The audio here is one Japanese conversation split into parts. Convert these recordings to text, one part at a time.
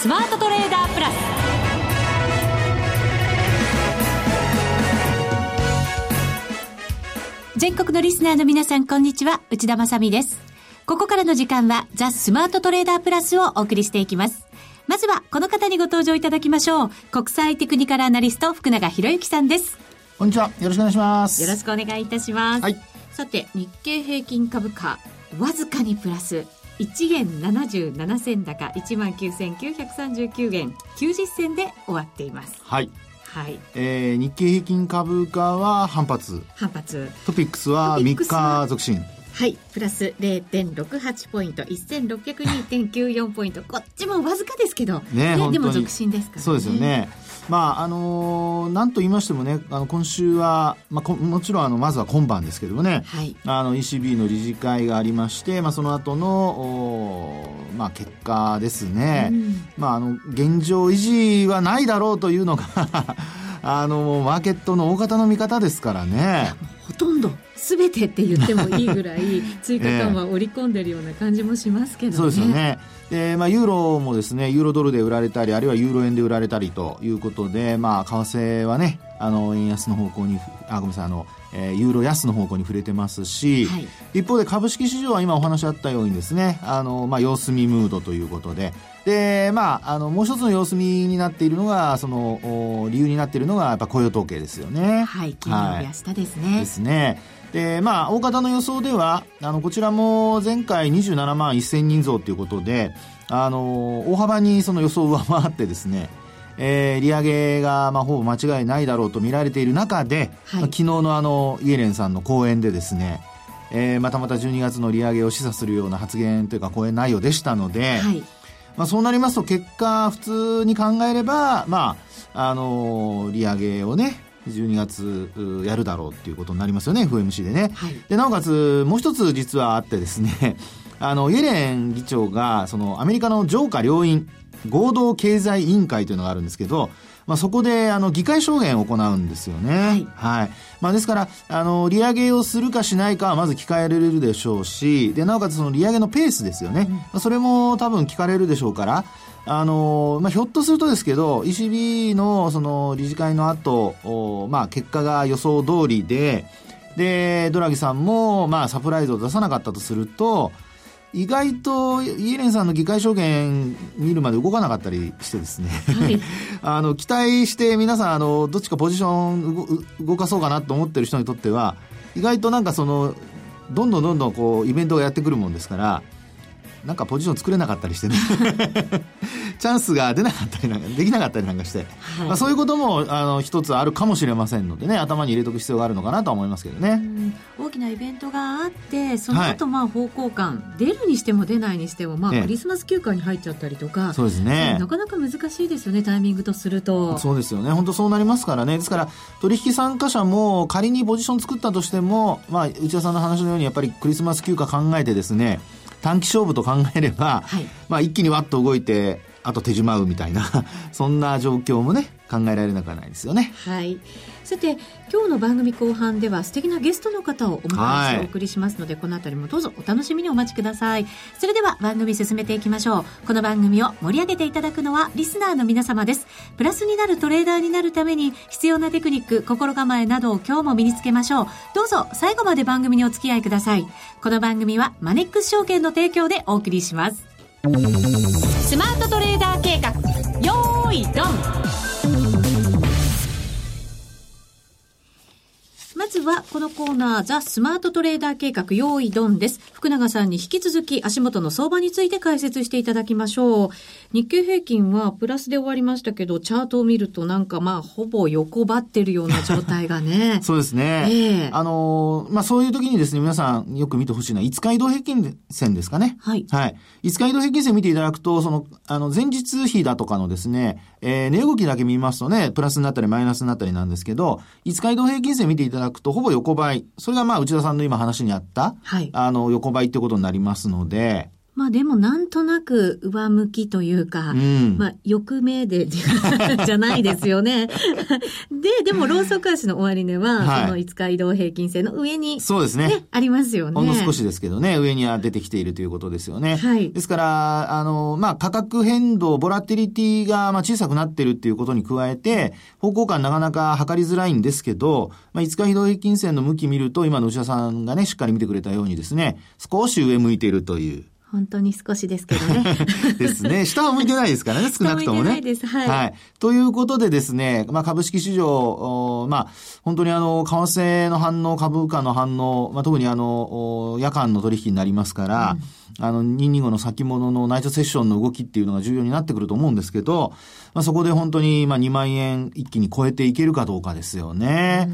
スマートトレーダープラス。全国のリスナーの皆さんこんにちは。内田まさです。ここからの時間はザ・スマートトレーダープラスをお送りしていきます。まずはこの方にご登場いただきましょう。国際テクニカルアナリスト福永博之さんです。こんにちは。よろしくお願いします。よろしくお願いいたします、はい、さて日経平均株価わずかにプラス1元77銭高1万9939円90銭で終わっています。はい。はい、えー、日経平均株価は反発。反発。トピックスは3日続伸はい、プラス0.68ポイント、1602.94ポイント、こっちもわずかですけど、ね、ねでも続伸ですから、ね、そうですよね。まああのー、なんと言いましてもねあの今週は、まあ、もちろんあのまずは今晩ですけどもね、はい、あの ECB の理事会がありまして、まあ、その後のまあ、結果ですね、うん、まあ、あの現状維持はないだろうというのが あのマーケットの大方の見方ですからね。ほとんど全てって言ってもいいぐらい 追加緩和を織り込んでるような感じもしますけどね。そうですよね。で、まあ、ユーロもですね、ユーロドルで売られたり、あるいはユーロ円で売られたりということで、まあ、為替はね、あの、円安の方向に、あ、ごめんなさい、あの、えー、ユーロ安の方向に触れてますし、はい、一方で株式市場は今お話あったようにですね、あの、まあ、様子見ムードということで、で、まあ、あの、もう一つの様子見になっているのが、その、理由になっているのが、やっぱ雇用統計ですよね。はい、金曜日明日ですね。ですね。で、まあ、大方の予想では、あの、こちらも前回27万1000人増ということで、あの、大幅にその予想を上回ってですね、えー、利上げが、まあ、ほぼ間違いないだろうと見られている中で、はい、まあ、昨日のあの、イエレンさんの講演でですね、えー、またまた12月の利上げを示唆するような発言というか講演内容でしたので、はい、まあ、そうなりますと結果普通に考えれば、まあ、あのー、利上げをね、12月やるだろうっていうことになりますよね、FOMC でね。はい、で、なおかつ、もう一つ実はあってですね、あの、イエレン議長が、その、アメリカの上下両院、合同経済委員会というのがあるんですけど、まあ、そこで、あの、議会証言を行うんですよね。はい。はい。まあ、ですから、あの、利上げをするかしないかはまず聞かれるでしょうし、で、なおかつその利上げのペースですよね。うん、まあ、それも多分聞かれるでしょうから、あのまあ、ひょっとするとですけど、ECB のその理事会の後、まあ、結果が予想通りで、で、ドラギさんも、まあ、サプライズを出さなかったとすると、意外とイエレンさんの議会証言見るまで動かなかったりしてですね、はい、あの期待して皆さんあのどっちかポジション動かそうかなと思ってる人にとっては意外となんかそのどんどんどんどんこうイベントがやってくるもんですからなんかポジション作れなかったりしてね。チャンスが出なかったりなんかできなかったりなんかして、はい、まあ、そういうこともあの一つあるかもしれませんのでね頭に入れとく必要があるのかなと思いますけどね。大きなイベントがあってその後まあ方向感、はい、出るにしても出ないにしても、まあ、クリスマス休暇に入っちゃったりとか、そうですね。なかなか難しいですよねタイミングとすると。そうですよね。本当そうなりますからね。ですから取引参加者も仮にポジション作ったとしても、まあ、内田さんの話のようにやっぱりクリスマス休暇考えてですね短期勝負と考えれば、はい、まあ一気にわっと動いて、あと手締まうみたいな、そんな状況もね、考えられなくはないですよね。はい。さて、今日の番組後半では素敵なゲストの方をお迎えしてお送りしますので、はい、この辺りもどうぞお楽しみにお待ちください。それでは番組進めていきましょう。この番組を盛り上げていただくのはリスナーの皆様です。プラスになるトレーダーになるために必要なテクニック、心構えなどを今日も身につけましょう。どうぞ最後まで番組にお付き合いください。この番組はマネックス証券の提供でお送りします。スマートトレーダー計画、よーいドンまずはこのコーナー、ザ・スマートトレーダー計画、用意ドンです。福永さんに引き続き足元の相場について解説していただきましょう。日経平均はプラスで終わりましたけど、チャートを見るとなんかまあ、ほぼ横ばってるような状態がね。そうですね。ええー、あのー、まあそういう時にですね、皆さんよく見てほしいのは、5日移動平均線ですかね。はい。はい。5日移動平均線見ていただくと、その、あの、前日比だとかのですね、えー、値動きだけ見ますとね、プラスになったりマイナスになったりなんですけど、5日移動平均線見ていただくと、ほぼ横ばい。それがまあ、内田さんの今話にあった、はい、あの、横ばいってことになりますので、まあでもなんとなく上向きというか、うんまあ欲目でじゃないですよね。で、でもローソク足の終値は、はいその5日移動平均線の上に、そうですね。ね、ありますよね。ほんの少しですけどね、上には出てきているということですよね。はいですから、あの、まあ、価格変動、ボラティリティが、まあ、小さくなってるっていうことに加えて、方向感なかなか測りづらいんですけど、まあ、5日移動平均線の向き見ると、今の内田さんがね、しっかり見てくれたようにですね、少し上向いているという。本当に少しですけどね。ですね。下は向いてないですからね、少なくともね。いてないですはいということでですね、まあ株式市場、おまあ本当にあの、為替の反応、株価の反応、まあ特にあの、お夜間の取引になりますから、あの、225の先物のナイトセッションの動きっていうのが重要になってくると思うんですけど、まあそこで本当にまあ2万円一気に超えていけるかどうかですよね。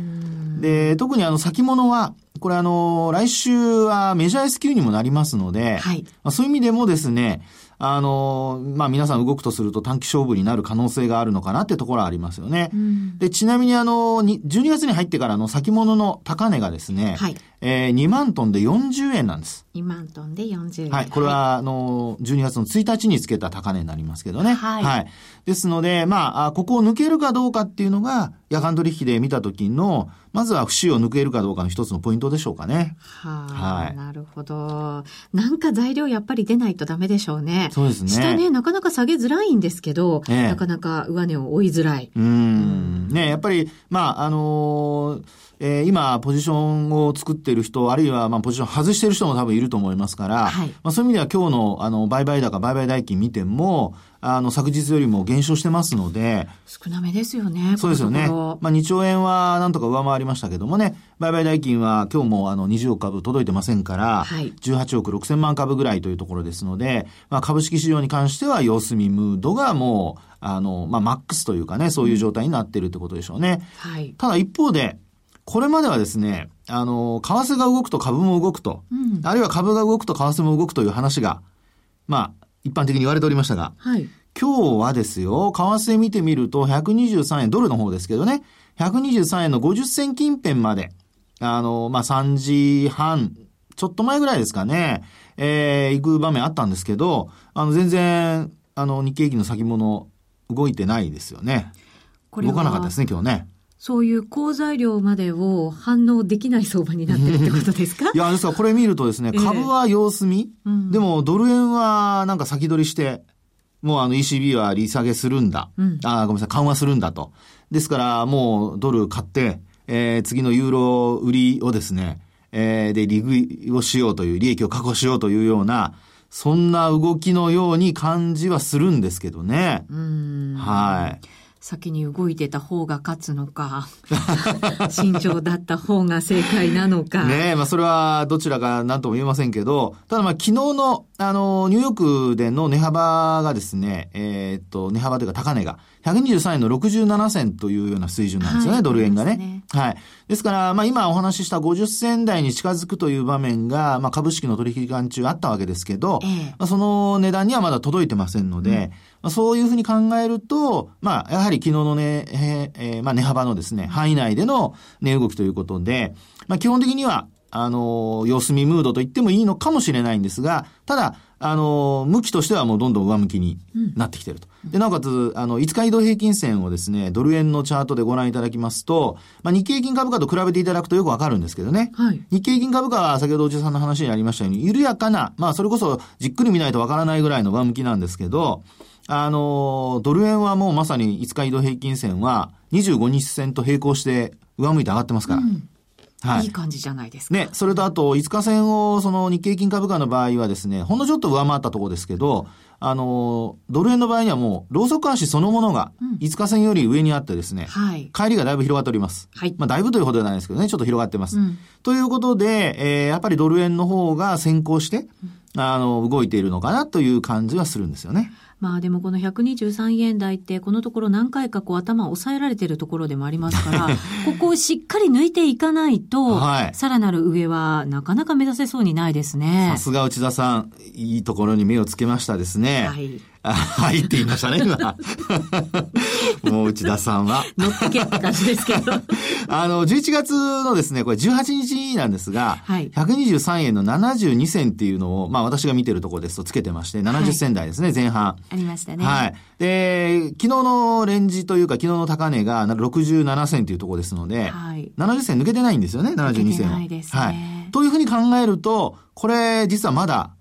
で、特にあの先物は、これあの、来週はメジャー S q にもなりますので、はいまあ、そういう意味でもですね、あの、まあ、皆さん動くとすると短期勝負になる可能性があるのかなってところはありますよね。んで、ちなみにあの、に12月に入ってからの先物の高値がですね、はいえー2万トンで40円なんです。2万トンで40円。はい。これは、あの、12月の1日につけた高値になりますけどね。はいですので、まあ、あここを抜けるかどうかっていうのが、夜間取引で見た時の、まずは節を抜けるかどうかの一つのポイントでしょうかね。はあ、はいなるほど。なんか材料やっぱり出ないとダメでしょうね。そうですね下ね、なかなか下げづらいんですけど、ええなかなか上値を追いづらい。うーん。ね、やっぱり、まあ、あのーえー今、ポジションを作っている人、あるいは、まあ、ポジション外している人も多分いると思いますから、はいまあ、そういう意味では今日の、あの、売買高、売買代金見ても、あの、昨日よりも減少してますので、少なめですよね。そうですよね。まあ、2兆円はなんとか上回りましたけどもね、売買代金は今日もあの20億株届いてませんから、はい18億6千万株ぐらいというところですので、まあ、株式市場に関しては様子見ムードがもう、あの、まあ、マックスというかね、そういう状態になっているってことでしょうね。ろはい。ただ一方で、これまではですね、あの、為替が動くと株も動くと、うんあるいは株が動くと為替も動くという話が、まあ、一般的に言われておりましたが、はい。今日はですよ、為替見てみると、123円、ドルの方ですけどね、123円の50銭近辺まで、あの、まあ、3時半、ちょっと前ぐらいですかね、えー、行く場面あったんですけど、あの、全然、あの、日経平均の先物、動いてないですよね。動かなかったですね、今日ね。そういう好材料までを反応できない相場になってるってことですか？いや、ですからこれ見るとですね、ええ株は様子見、うんでもドル円はなんか先取りして、もうあの ECB は利下げするんだ。うんあーごめんなさい、緩和するんだと。ですからもうドル買って、えー次のユーロ売りをですね、えーで、利食いをしようという、利益を確保しようというような、そんな動きのように感じはするんですけどね。うん。はい。先に動いてた方が勝つのか、慎重だった方が正解なのか。ねえ、まあそれはどちらか何とも言えませんけど、ただまあ昨日の、あの、ニューヨークでの値幅がですね、えーっと、値幅というか高値が、123円の67銭というような水準なんですよね、はいドル円がね。はい。ですから、まあ今お話しした50銭台に近づくという場面が、まあ株式の取引期間中あったわけですけど、ええ。まあその値段にはまだ届いてませんので、まあそういうふうに考えると、まあやはり昨日のね、えーえーまあ値幅のですね、範囲内での値動きということで、まあ基本的には、あのー様子見ムードと言ってもいいのかもしれないんですが、ただ、あのー向きとしてはもうどんどん上向きになってきていると。で、なおかつ、あの、5日移動平均線をですね、ドル円のチャートでご覧いただきますと、まあ日経平均株価と比べていただくとよくわかるんですけどね。はい。日経平均株価は先ほど内田さんの話にありましたように、緩やかな、まあそれこそじっくり見ないとわからないぐらいの上向きなんですけど、あの、ドル円はもうまさに5日移動平均線は25日線と並行して上向いて上がってますから。はいいい感じじゃないですか。ね、それとあと、5日線を、その日経平均株価の場合はですね、ほんのちょっと上回ったところですけど、あの、ドル円の場合にはもう、ローソク足そのものが、5日線より上にあってですね、はい。帰りがだいぶ広がっております。はいまあ、だいぶというほどではないですけどね、ちょっと広がってます。うんということで、えーやっぱりドル円の方が先行して、あの、動いているのかなという感じはするんですよね。まあでもこの123円台ってこのところ何回かこう頭を押さえられてるところでもありますから、ここをしっかり抜いていかないと、はいさらなる上はなかなか目指せそうにないですねさ。すが内田さん、いいところに目をつけましたですね。はいはいって言いましたね、今。もう内田さんは。乗ってけって感じですけど。あの、11月のですね、これ18日なんですが、はい、123円の72銭っていうのを、まあ私が見てるところですとつけてまして、70銭台ですね、はい、前半。ありましたね。はい。で、昨日のレンジというか、昨日の高値が67銭というところですので、はい、70銭抜けてないんですよね、72銭は。ないですね。はい。というふうに考えると、これ実はまだ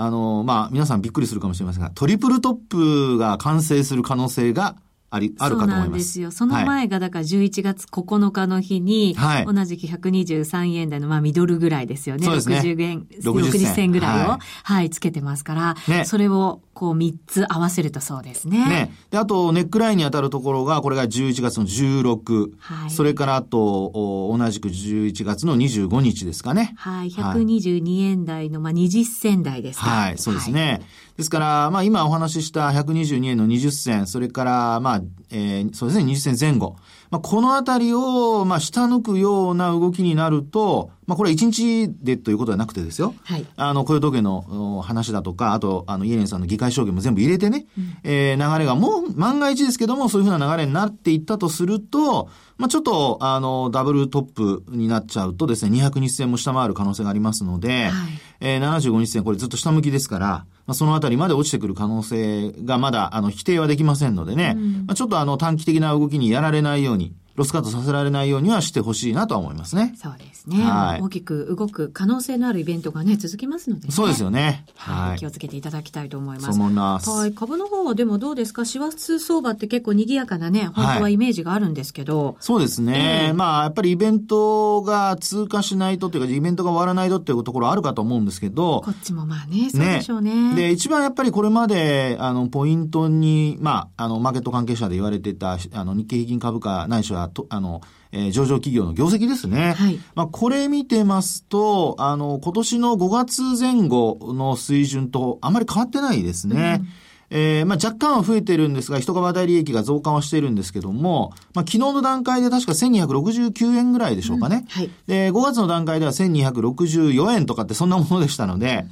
あの、まあ、皆さんびっくりするかもしれませんが、トリプルトップが完成する可能性があり、あるかと思います。そうなんですよ。その前が、だから11月9日の日に、はい、同じく123円台の、まあ、ミドルぐらいですよね。そうですね。60円、60銭ぐらいを、はい、はい、つけてますから、ね、それを、こう3つ合わせるとそうですね。ね。で、あと、ネックラインに当たるところが、これが11月の16。はい。それからあと、同じく11月の25日ですかね。はい。122円台の、まあ、20銭台ですか。はい、そうですね。はいですから、まあ今お話しした122円の20銭、それから、まあ、えー、そうですね、20銭前後。まあこのあたりを、まあ下抜くような動きになると、まあこれは1日でということはなくてですよ。はい。あの、雇用統計の話だとか、あと、あの、イエレンさんの議会証言も全部入れてね、うん、えー、流れがもう万が一ですけども、そういうふうな流れになっていったとすると、まあちょっと、あの、ダブルトップになっちゃうとですね、200日線も下回る可能性がありますので、はい、えー、75日線これずっと下向きですから、まあ、そのあたりまで落ちてくる可能性がまだ、あの、否定はできませんのでね、うん、まあ、ちょっとあの、短期的な動きにやられないように、ロスカットさせられないようにはしてほしいなとは思いますね。そうですね。はい、大きく動く可能性のあるイベントがね、続きますので、ね、そうですよね。はい。気をつけていただきたいと思います。ます。はい。株の方はでもどうですか？師走相場って結構賑やかなね、本当はイメージがあるんですけど。はい、そうですね。えー、まあ、やっぱりイベントが通過しないとっていうか、イベントが終わらないとっていうところあるかと思うんですけど。こっちもまあね、そうでしょうね。ねで、一番やっぱりこれまで、あの、ポイントに、まあ、あの、マーケット関係者で言われてた、あの、日経平均株価、ないしは、と、あの、えー、上場企業の業績ですね。はい。まあ、これ見てますと、あの、今年の5月前後の水準とあまり変わってないですね。うんえー、まあ、若干は増えてるんですが、一株当たり利益が増加はしてるんですけども、まあ、昨日の段階で確か1269円ぐらいでしょうかね。うん、はい。で、5月の段階では1264円とかってそんなものでしたので、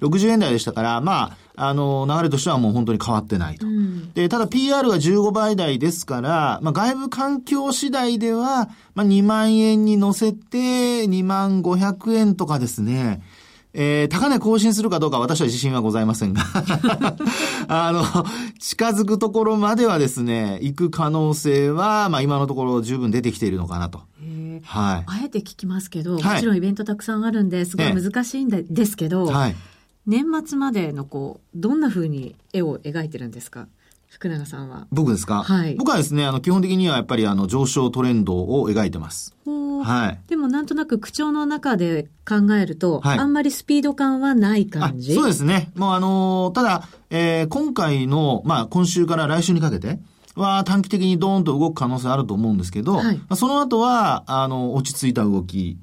60円台でしたから、まあ、あの、流れとしてはもう本当に変わってないと。うん、で、ただ PR が15倍台ですから、まあ、外部環境次第では、まあ、2万円に乗せて、2万500円とかですね、えー、高値更新するかどうか私は自信はございませんが あの、近づくところまではですね、行く可能性は、まあ今のところ十分出てきているのかなと。はい。あえて聞きますけど、もちろんイベントたくさんあるんで、すごい難しいんですけど、はい。年末までのこう、どんな風に絵を描いてるんですか？福永さんは。僕ですか？はい。僕はですね、あの、基本的にはやっぱりあの、上昇トレンドを描いてます。はい。でもなんとなく口調の中で考えると、はい、あんまりスピード感はない感じ？そうですね。もうあのー、ただ、えー、今回の、まあ、今週から来週にかけて、は短期的にドーンと動く可能性あると思うんですけど、はい、その後は、あの、落ち着いた動き。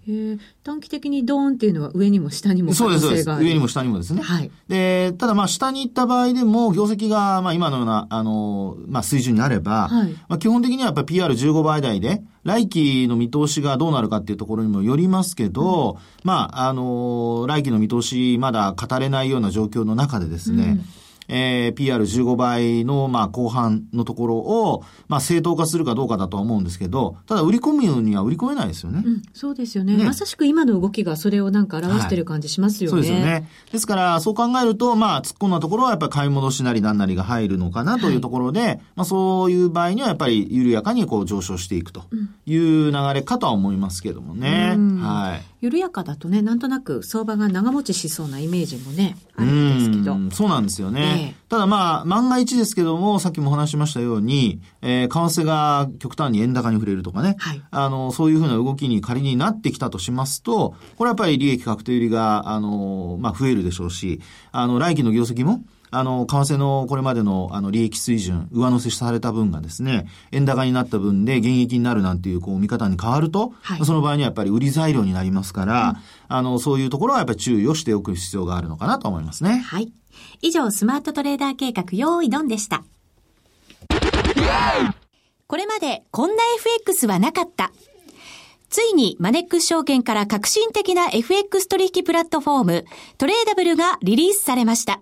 短期的にドーンっていうのは上にも下にもそうです、そうです。上にも下にもですね。はい。で、ただまあ下に行った場合でも、業績がまあ今のような、あの、まあ水準になれば、はい、まあ基本的にはやっぱり PR15 倍台で、来期の見通しがどうなるかっていうところにもよりますけど、うん、まあ、あの、来期の見通しまだ語れないような状況の中でですね、うんえー、PR15 倍の、まあ、後半のところを、まあ、正当化するかどうかだとは思うんですけど、ただ、売り込むには売り込めないですよね。うん、そうですよね、ね、まさしく今の動きがそれをなんか表してる感じしますよね。はい、そうですよね。ですから、そう考えると、まあ、突っ込んだところはやっぱり買い戻しなりなんなりが入るのかなというところで、はい、まあ、そういう場合にはやっぱり緩やかにこう上昇していくという流れかとは思いますけどもね。はい。緩やかだとね、なんとなく相場が長持ちしそうなイメージもね、あるんですけど。そうなんですよね。えー、ただまあ、万が一ですけども、さっきもお話しましたように、えー、為替が極端に円高に触れるとかね、はい、あの、そういうふうな動きに仮になってきたとしますと、これはやっぱり利益確定売りが、あの、まあ、増えるでしょうし、あの、来期の業績も、あの、為替のこれまでのあの利益水準、上乗せされた分がですね、円高になった分で減益になるなんていうこう見方に変わると、はい、その場合にはやっぱり売り材料になりますから、うん、あの、そういうところはやっぱり注意をしておく必要があるのかなと思いますね。はい。以上、スマートトレーダー計画、用意ドンでした。これまでこんな FX はなかった。ついにマネックス証券から革新的な FX 取引プラットフォームトレーダブルがリリースされました。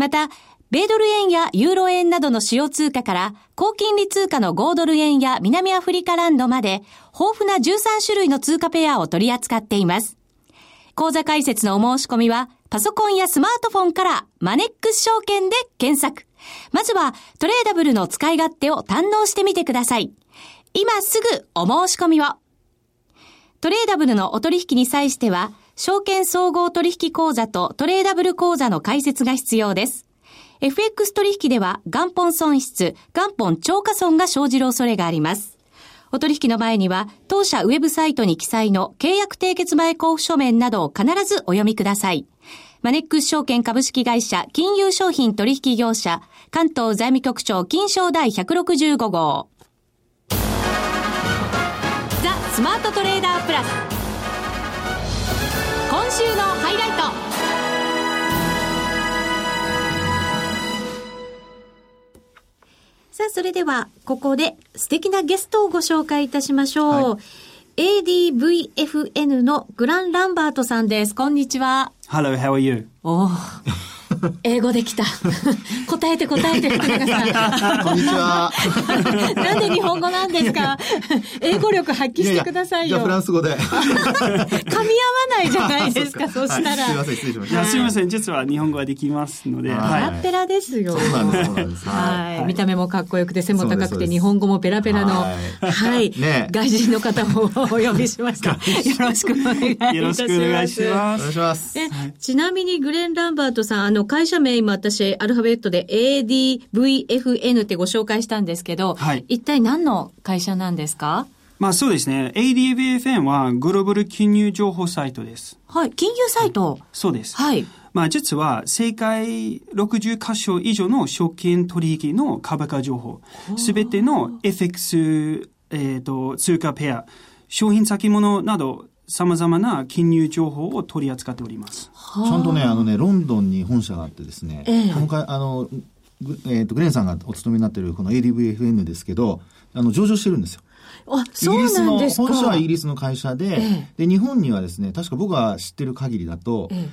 また、米ドル円やユーロ円などの主要通貨から高金利通貨の5ドル円や南アフリカランドまで豊富な13種類の通貨ペアを取り扱っています。講座解説のお申し込みはパソコンやスマートフォンからマネックス証券で検索。まずはトレーダブルの使い勝手を堪能してみてください。今すぐお申し込みを。トレーダブルのお取引に際しては、証券総合取引口座とトレーダブル口座の開設が必要です。FX 取引では元本損失、元本超過損が生じる恐れがあります。お取引の前には、当社ウェブサイトに記載の契約締結前交付書面などを必ずお読みください。マネックス証券株式会社金融商品取引業者関東財務局長金賞第165号。ザ・スマートトレーダープラス。今週のハイライト。さあ、それでは、ここで素敵なゲストをご紹介いたしましょう。はい、ADVFN のグラン・ランバートさんです。こんにちは。Hello, how are you? お英語できた。答えて答えて、福永さん。こんにちは。なんで日本語なんですか？英語力発揮してくださいよ。いやフランス語で。噛み合わないじゃないですか、そしたら。すみません、失礼しました。すみません、実は日本語はできますので。ペラペラですよ。そうなんです、そうなんです。はい。見た目もかっこよくて、背も高くて、日本語もペラペラの、はい。外人の方をお呼びしました。よろしくお願いいたします。よろしくお願いします。お願いします。ちなみにグレン・ランバートさん、あの、会社名今私、アルファベットで ADVFN ってご紹介したんですけど、はい、一体何の会社なんですか？まあそうですね。ADVFN はグローバル金融情報サイトです。はい。金融サイト、はい、そうです。はい。まあ実は世界60カ所以上の証券取引の株価情報、すべての FX、えっ、ー、と、通貨ペア、商品先物などさまざまな金融情報を取り扱っております。ちゃんとね、あのね、ロンドンに本社があってですね、えー、今回、あの、えっ、ー、と、グレンさんがお勤めになっているこの ADVFN ですけど、あの、上場してるんですよ。あ、そうなんですか本社はイギリスの会社で、ええ、で、日本にはですね、確か僕が知ってる限りだと、え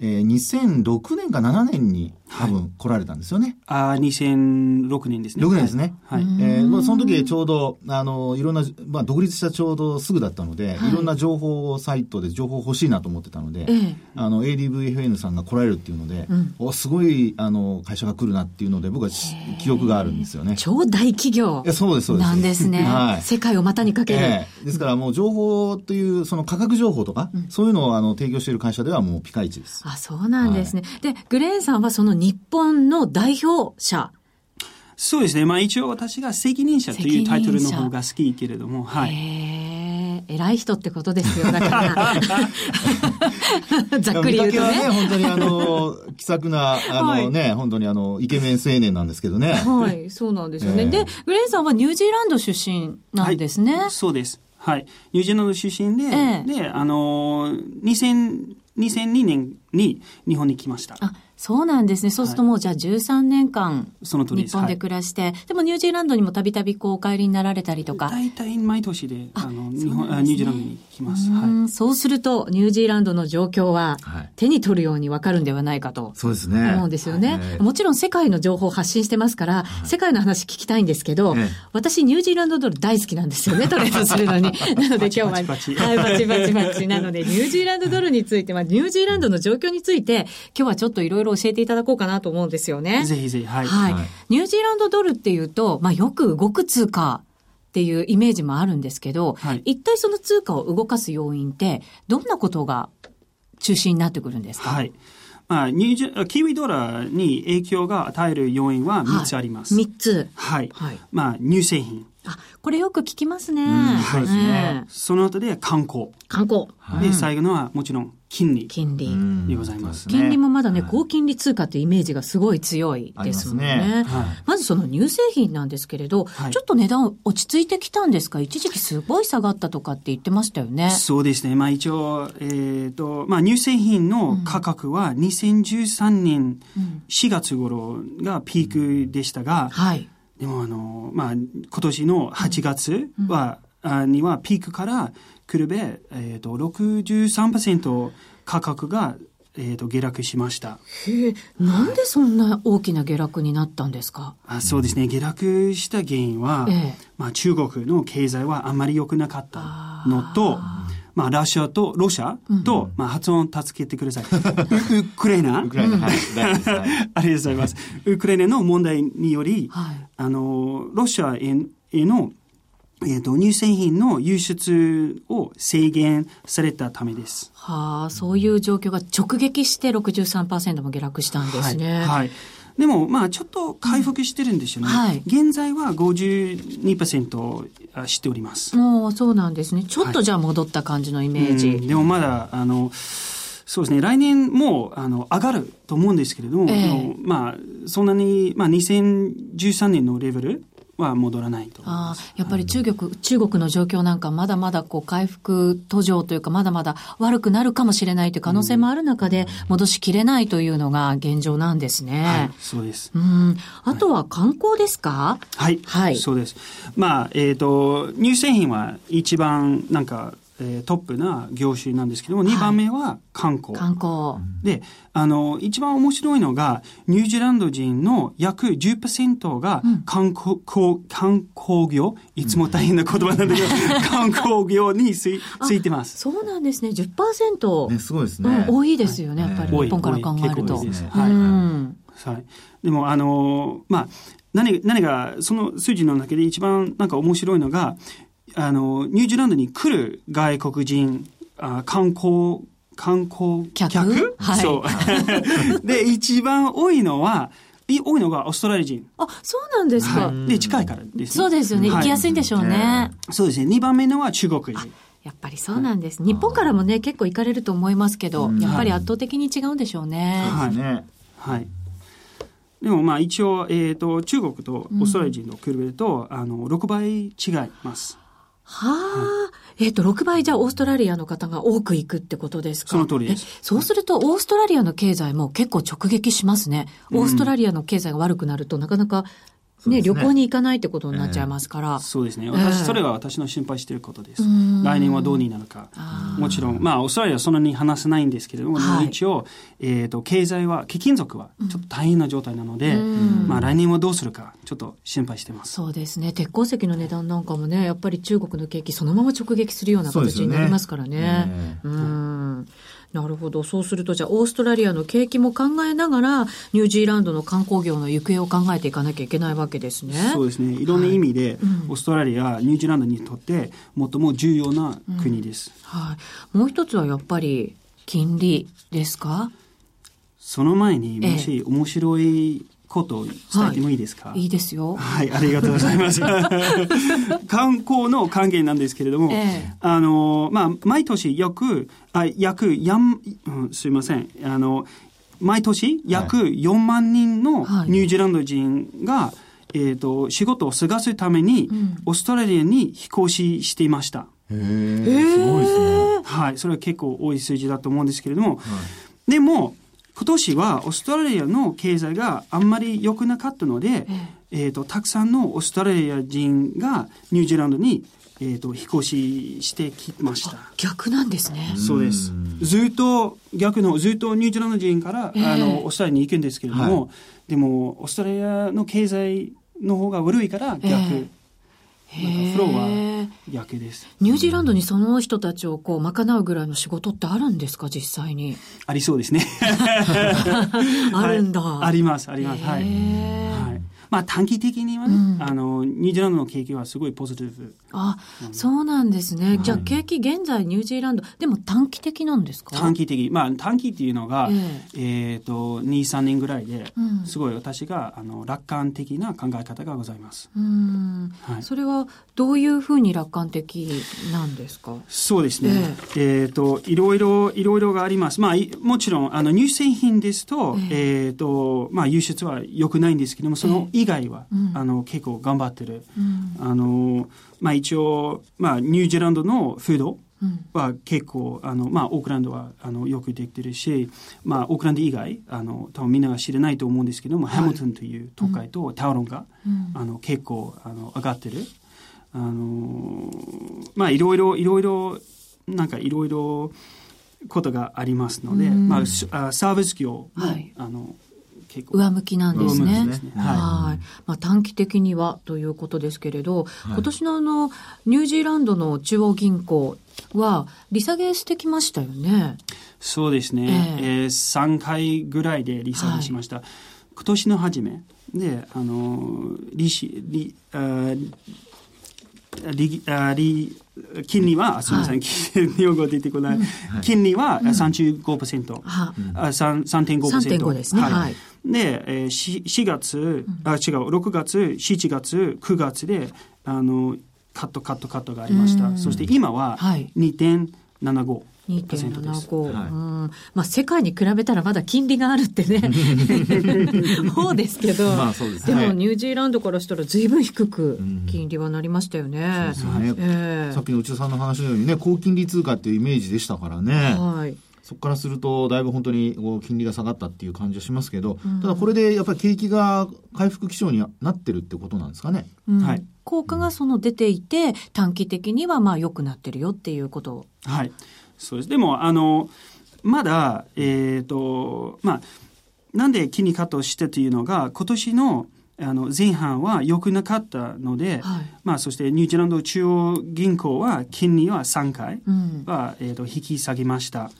ええー、2006年か7年に多分来られたんですよね。はい、ああ、2006年ですね。6年ですね。はい。えー、まあ、その時ちょうど、あの、いろんな、まあ、独立したちょうどすぐだったので、はい、いろんな情報サイトで情報欲しいなと思ってたので、ええ、あの、ADVFN さんが来られるっていうので、うん、お、すごい、あの、会社が来るなっていうので、僕は記憶があるんですよね。超大企業。そうです、そうです。なんですね。はい。世界を股にかける。ええ、ですからもう情報という、その価格情報とか、うん、そういうのをあの提供している会社ではもうピカイチです。あ、そうなんですね。はい、で、グレーンさんはその日本の代表者。そうですね。まあ一応私が責任者というタイトルの方が好きけれども、はい。偉い人ってことですよ、だから。ざっくり言うとね。はね、本当にあの、気さくな、あのね、はい、本当にあの、イケメン青年なんですけどね。はい、そうなんですよね。えー、で、グレンさんはニュージーランド出身なんですね。はい、そうです。はい。ニュージーランド出身で、えー、で、あの、2000、2002年に日本に来ました。あ、そうなんですね。そうするともうじゃあ13年間、その日本で暮らして、はい、でもニュージーランドにもたびたびこうお帰りになられたりとか。大体毎年で、あの、日本、ね、ニュージーランドに来ます。はい、そうすると、ニュージーランドの状況は手に取るようにわかるんではないかと。そうですね。思うんですよね。もちろん世界の情報を発信してますから、世界の話聞きたいんですけど、私ニュージーランドドル大好きなんですよね、トレードするのに。なので今日は、はい、バチバチバチ。なので、ニュージーランドドルについて、まあ、ニュージーランドの状況について、今日はちょっといろいろ教えていただこうかななと思うんですよね。ぜひぜひ、はい。はい。ニュージーランドドルっていうと、まあよく動く通貨っていうイメージもあるんですけど、はい、一体その通貨を動かす要因って、どんなことが中心になってくるんですか？はい。まあ、ニュージーキウイドラに影響が与える要因は3つあります。はい、3つ。はい。はい、まあ、乳製品。あ、これよく聞きますね。そうですね。その後で観光。観光。で、最後のはもちろん金利。金利。でございます。金利もまだね、高金利通貨ってイメージがすごい強いですもんね。まずその乳製品なんですけれど、ちょっと値段落ち着いてきたんですか？一時期すごい下がったとかって言ってましたよね。そうですね。まあ一応、えっ、と、まあ乳製品の価格は2013年4月頃がピークでしたが、はい。でもあの、まあ今年の8月は、あにはピークから比べ、えっ、と、63%価格が、えー、と下落しました。へえ、なんでそんな大きな下落になったんですか？あそうですね。下落した原因は、ええまあ中国の経済はあんまり良くなかったのと、まあラシアと、ロシアと、まあ発音助けてください。ウ ウクライナウクライナ、はい、ありがとうございます。ウクライナの問題により、はいあの、ロシアへへの、えっ、と、乳製品の輸出を制限されたためです。はあ、そういう状況が直撃して63%も下落したんですね。はい。はいでも、まあ、ちょっと回復してるんですよね。うんはい現在は52%あしております。もうそうなんですね。ちょっとじゃあ戻った感じのイメージ。うんでもまだ、あの、そうですね、来年もあの上がると思うんですけれども、ええでもまあ、そんなに、まあ、2013年のレベルは戻らないと思いまあ。やっぱり中国、中国の状況なんかまだまだこう回復途上というかまだまだ悪くなるかもしれないという可能性もある中で戻しきれないというのが現状なんですね。はい、そうです。うん。あとは観光ですか？はい。はいそうです。まあ、えっ、と、乳製品は一番、なんか、えートップな業種なんですけども、2番目は観光。観光。で、あの、一番面白いのが、ニュージーランド人の約10%が観光、こう観光業、いつも大変な言葉なんだけど、観光業につい ついてます。そうなんですね。10%。ね、すごいですうね。ん、多いですよね、やっぱり日本から考えると。はいん。はい。でも、あの、まあ、何、何が、その数字の中で一番なんか面白いのが、あの、ニュージーランドに来る外国人、あ観光、観光客？客？はいそう。で、一番多いのは、い多いのがオーストラリア人。あ、そうなんですか。で、近いからです、ね。そうですよね。はい行きやすいんでしょうね。そうですね。2番目のは中国人。やっぱりそうなんです。日本からもね、結構行かれると思いますけど、やっぱり圧倒的に違うんでしょうね。はいね。はい。でもまあ一応、えっ、と、中国とオーストラリア人と比べると、あの、6倍違います。はあ。えっ、と、6倍じゃあオーストラリアの方が多く行くってことですか？その通りですえそうすると、オーストラリアの経済も結構直撃しますね。オーストラリアの経済が悪くなると、なかなか、ね、旅行に行かないってことになっちゃいますから。そうですね。ええ私、それは私の心配していることです。ん来年はどうになるか。もちろん、まあ、オーストラリアはそんなに話せないんですけれども、はい一応、えっ、と、経済は、貴金属はちょっと大変な状態なので、んまあ、来年はどうするか、ちょっと心配してます。そうですね。鉄鉱石の値段なんかもね、やっぱり中国の景気そのまま直撃するような形になりますからね。ねうん。なるほど。そうすると、じゃあ、オーストラリアの景気も考えながら、ニュージーランドの観光業の行方を考えていかなきゃいけないわけですね。そうですね。いろんな意味で、うんオーストラリア、ニュージーランドにとって、最も重要な国です。はい。もう一つはやっぱり、金利ですか？その前に、ええもし面白いことを伝えてもいいですか、いいですよ。はい、ありがとうございます。観光の還元なんですけれども、ええあの、まあ、毎年約、あ約やん、うんすいません、あの、毎年約4万人のはいニュージーランド人が、えっ、と、仕事を探すために、んオーストラリアに飛行ししていました。へえ、すごいですね。はい、それは結構多い数字だと思うんですけれども、でも、今年はオーストラリアの経済があんまり良くなかったので、えっ、と、たくさんのオーストラリア人がニュージーランドに、えっ、と、引っ越ししてきました。逆なんですね。そうです。ずっと、逆の、ずっとニュージーランド人から、ええあの、オーストラリアに行くんですけれども、はでも、オーストラリアの経済の方が悪いから逆。えなんかフローはへえ逆です。ニュージーランドにその人たちをこう賄うぐらいの仕事ってあるんですか実際に？ありそうですね。あるんだ。はいあります、あります。はい。まあ短期的にはね、うん、あの、ニュージーランドの景気はすごいポジティブ。あ、そうなんですね。じゃあ景気現在ニュージーランド、でも短期的なんですか？短期的。まあ短期っていうのが、えー、えー、と、2、3年ぐらいで、すごい私が、あの、楽観的な考え方がございます。うん、はい、それはどういうふうに楽観的なんですか？そうですね。えー、えー、と、いろいろ、いろいろがあります。まあ、もちろん、あの、乳製品ですと、えー、えー、と、まあ、輸出は良くないんですけども、その以外は、えーうん、あの、結構頑張ってる。うん、あの、まあ、一応、まあ、ニュージーランドのフード、は結構あの、まあ、オークランドはあのよくできてるし、まあ、オークランド以外あの多分みんなが知らないと思うんですけども、はい、ハムトンという都会とタウロンが、うん、あの結構あの上がってる。あのまあいろいろいろいろなんかいろいろことがありますので、まあ、サービス業も、はい、あの上向きなんですね。すねはい。まあ短期的にはということですけれど、はい、今年のあのニュージーランドの中央銀行は利下げしてきましたよね。そうですね。えー、えー、3回ぐらいで利下げしました。はい、今年の初めで、あの利子利あ利あ利金利は、すみません、日本語出てこない。金利は35%、うん、3.5%。3.5ですね。はい。で、えー、4, 4月、あ、違う、6月、7月、9月で、あの、カットカットカットがありました。そして今は2.75。2.75、はい、うん。まあ、世界に比べたらまだ金利があるってね。そうですけど、まあそうです、ね、でもニュージーランドからしたらずいぶん低く金利はなりましたよね。そうですね、えー、さっきの内田さんの話のようにね高金利通貨っていうイメージでしたからね。はいそこからすると、だいぶ本当に金利が下がったっていう感じはしますけど、うん、ただこれでやっぱり景気が回復基調になってるってことなんですかね？うん、はい。効果がその出ていて、短期的にはまあ良くなってるよっていうことはい。そうです。でも、あの、まだ、えっ、ー、と、まあ、なんで金利カットしてというのが、今年のあの前半は良くなかったので、はい、まあ、そしてニュージーランド中央銀行は金利は3回は、うん、えー、と引き下げました。は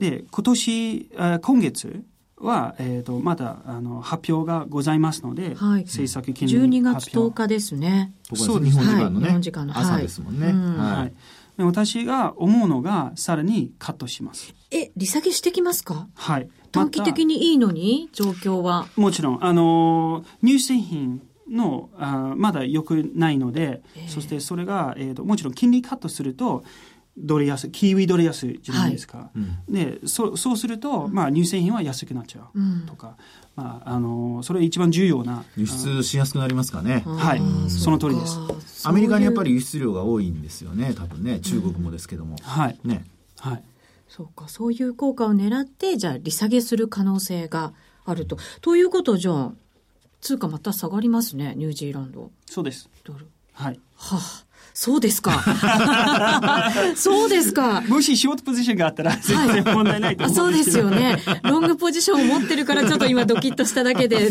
い、で今年今月は、えー、とまだあの発表がございますので、はい、政策金利12月10日ですね。そうです日本時間のね、日本時間の朝ですもんね。はい。私が思うのがさらにカットします。え、利下げしてきますか？はい。短期的にいいのに？状況は。もちろん、あの、乳製品のあまだ良くないので、えー、そしてそれが、えーと、もちろん金利カットすると、ドル安、キウイドル安じゃないですか。はい、でそそうすると、まあ、乳製品は安くなっちゃうとか、うん、まあ、あのそれ一番重要な輸出しやすくなりますかね。はい。その通りです。アメリカにやっぱり輸出量が多いんですよね。多分ね。中国もですけども、うん、はい。ね。はいそうかそういう効果を狙ってじゃあ利下げする可能性があると。ということじゃあ通貨また下がりますねニュージーランド。そうです。ドル。はい。はあそうですか。そうですか。もしショートポジションがあったら全然問題ないと思うんですけど、はい、そうですよね。ロングポジションを持ってるからちょっと今ドキッとしただけで。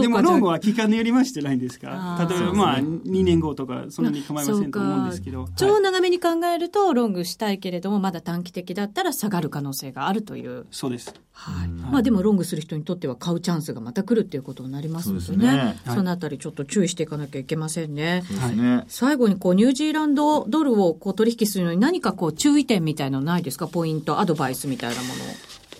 でもロングは期間によりましてないんですか？例えばまあ2年後とかそんなに構いませんと思うんですけど。超長めに考えるとロングしたいけれどもまだ短期的だったら下がる可能性があるという。そうです。はい。まあでもロングする人にとっては買うチャンスがまた来るっていうことになりますのでね。そねそのあたりちょっと注意していかなきゃいけませんね。はい、最後にこうニュージーランドドルをこう取引するのに何かこう注意点みたいなのないですか？ポイント、アドバイスみたいなもの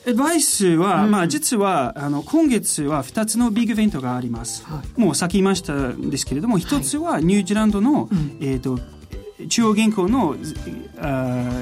アドバイスは、うん、まあ、実はあの今月は2つのビッグイベントがあります、はい、もう先言いましたんですけれども1つはニュージーランドの、はい、えーと、中央銀行のあ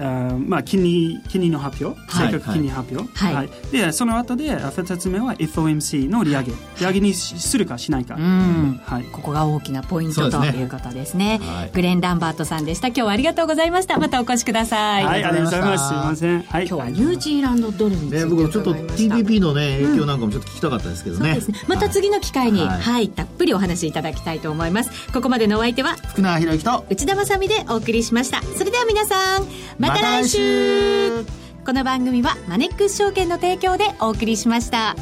あまあ、金利金利の発表、正確金利発表、はい、はい、でその後で2つ目は FOMC の利上げ、利上げにするかしないか、はい、ここが大きなポイントということですね、はい、グレン・ランバートさんでした。今日はありがとうございました。またお越しください。はいありがとうございます。す。いません、はい、今日はニュージーランドドルについてね、僕ちょっと TPP のね影響なんかもちょっと聞きたかったですけどね、うん、そうですね。また次の機会に、はい、はい、たっぷりお話しいただきたいと思います。ここまでのお相手は福永博之と内田まさみでお送りしました。それでは皆さんまた来週この番組はマネックス証券の提供でお送りしました。